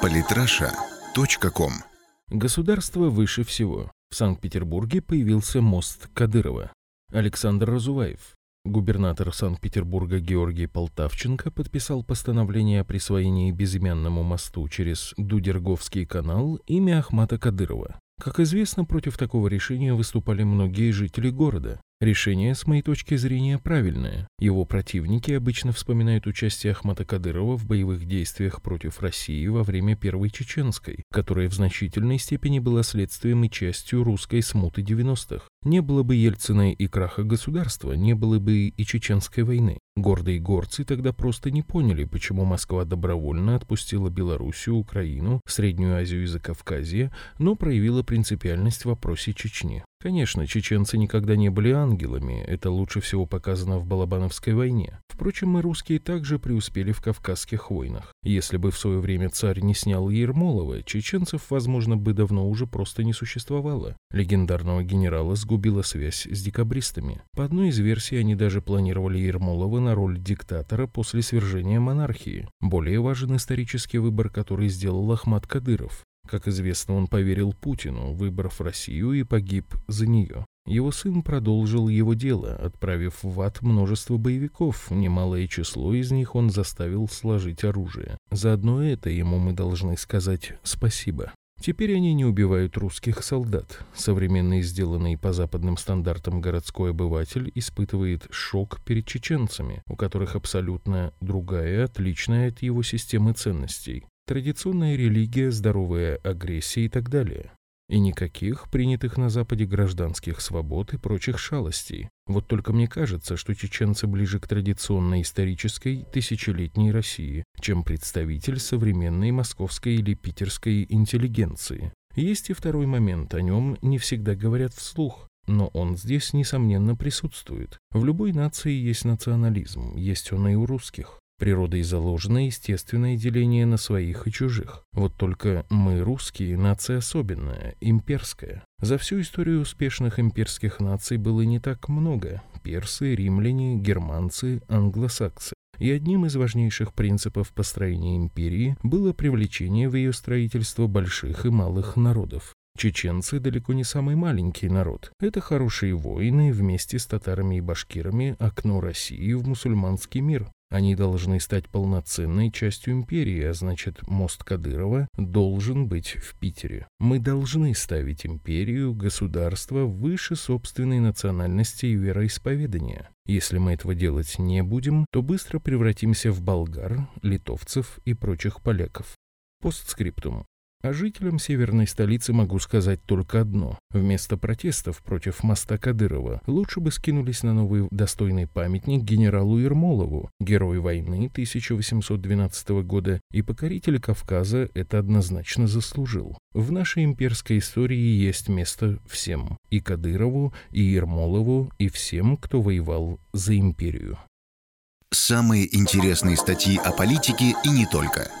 Политраша.ком Государство выше всего. В Санкт-Петербурге появился мост Кадырова. Александр Разуваев, губернатор Санкт-Петербурга Георгий Полтавченко подписал постановление о присвоении безымянному мосту через Дудерговский канал имя Ахмата Кадырова. Как известно, против такого решения выступали многие жители города. Решение, с моей точки зрения, правильное. Его противники обычно вспоминают участие Ахмата Кадырова в боевых действиях против России во время Первой Чеченской, которая в значительной степени была следствием и частью русской смуты 90-х. Не было бы Ельцина и краха государства, не было бы и Чеченской войны. Гордые горцы тогда просто не поняли, почему Москва добровольно отпустила Белоруссию, Украину, Среднюю Азию и Закавказье, но проявила принципиальность в вопросе Чечни. Конечно, чеченцы никогда не были ангелами, это лучше всего показано в Балабановской войне. Впрочем, мы русские также преуспели в Кавказских войнах. Если бы в свое время царь не снял Ермолова, чеченцев, возможно, бы давно уже просто не существовало. Легендарного генерала сгубила связь с декабристами. По одной из версий, они даже планировали Ермолова на роль диктатора после свержения монархии. Более важен исторический выбор, который сделал Ахмат Кадыров. Как известно, он поверил Путину, выбрав Россию и погиб за нее. Его сын продолжил его дело, отправив в ад множество боевиков, немалое число из них он заставил сложить оружие. Заодно это ему мы должны сказать спасибо. Теперь они не убивают русских солдат. Современный, сделанный по западным стандартам городской обыватель испытывает шок перед чеченцами, у которых абсолютно другая, отличная от его системы ценностей традиционная религия, здоровая агрессия и так далее. И никаких принятых на Западе гражданских свобод и прочих шалостей. Вот только мне кажется, что чеченцы ближе к традиционной исторической тысячелетней России, чем представитель современной московской или питерской интеллигенции. Есть и второй момент, о нем не всегда говорят вслух, но он здесь, несомненно, присутствует. В любой нации есть национализм, есть он и у русских. Природой заложено естественное деление на своих и чужих. Вот только мы, русские, нация особенная, имперская. За всю историю успешных имперских наций было не так много. Персы, римляне, германцы, англосаксы. И одним из важнейших принципов построения империи было привлечение в ее строительство больших и малых народов. Чеченцы далеко не самый маленький народ. Это хорошие воины вместе с татарами и башкирами окно России в мусульманский мир. Они должны стать полноценной частью империи, а значит, мост Кадырова должен быть в Питере. Мы должны ставить империю, государство выше собственной национальности и вероисповедания. Если мы этого делать не будем, то быстро превратимся в болгар, литовцев и прочих поляков. Постскриптум. А жителям северной столицы могу сказать только одно. Вместо протестов против моста Кадырова лучше бы скинулись на новый достойный памятник генералу Ермолову, герой войны 1812 года и покоритель Кавказа это однозначно заслужил. В нашей имперской истории есть место всем. И Кадырову, и Ермолову, и всем, кто воевал за империю. Самые интересные статьи о политике и не только –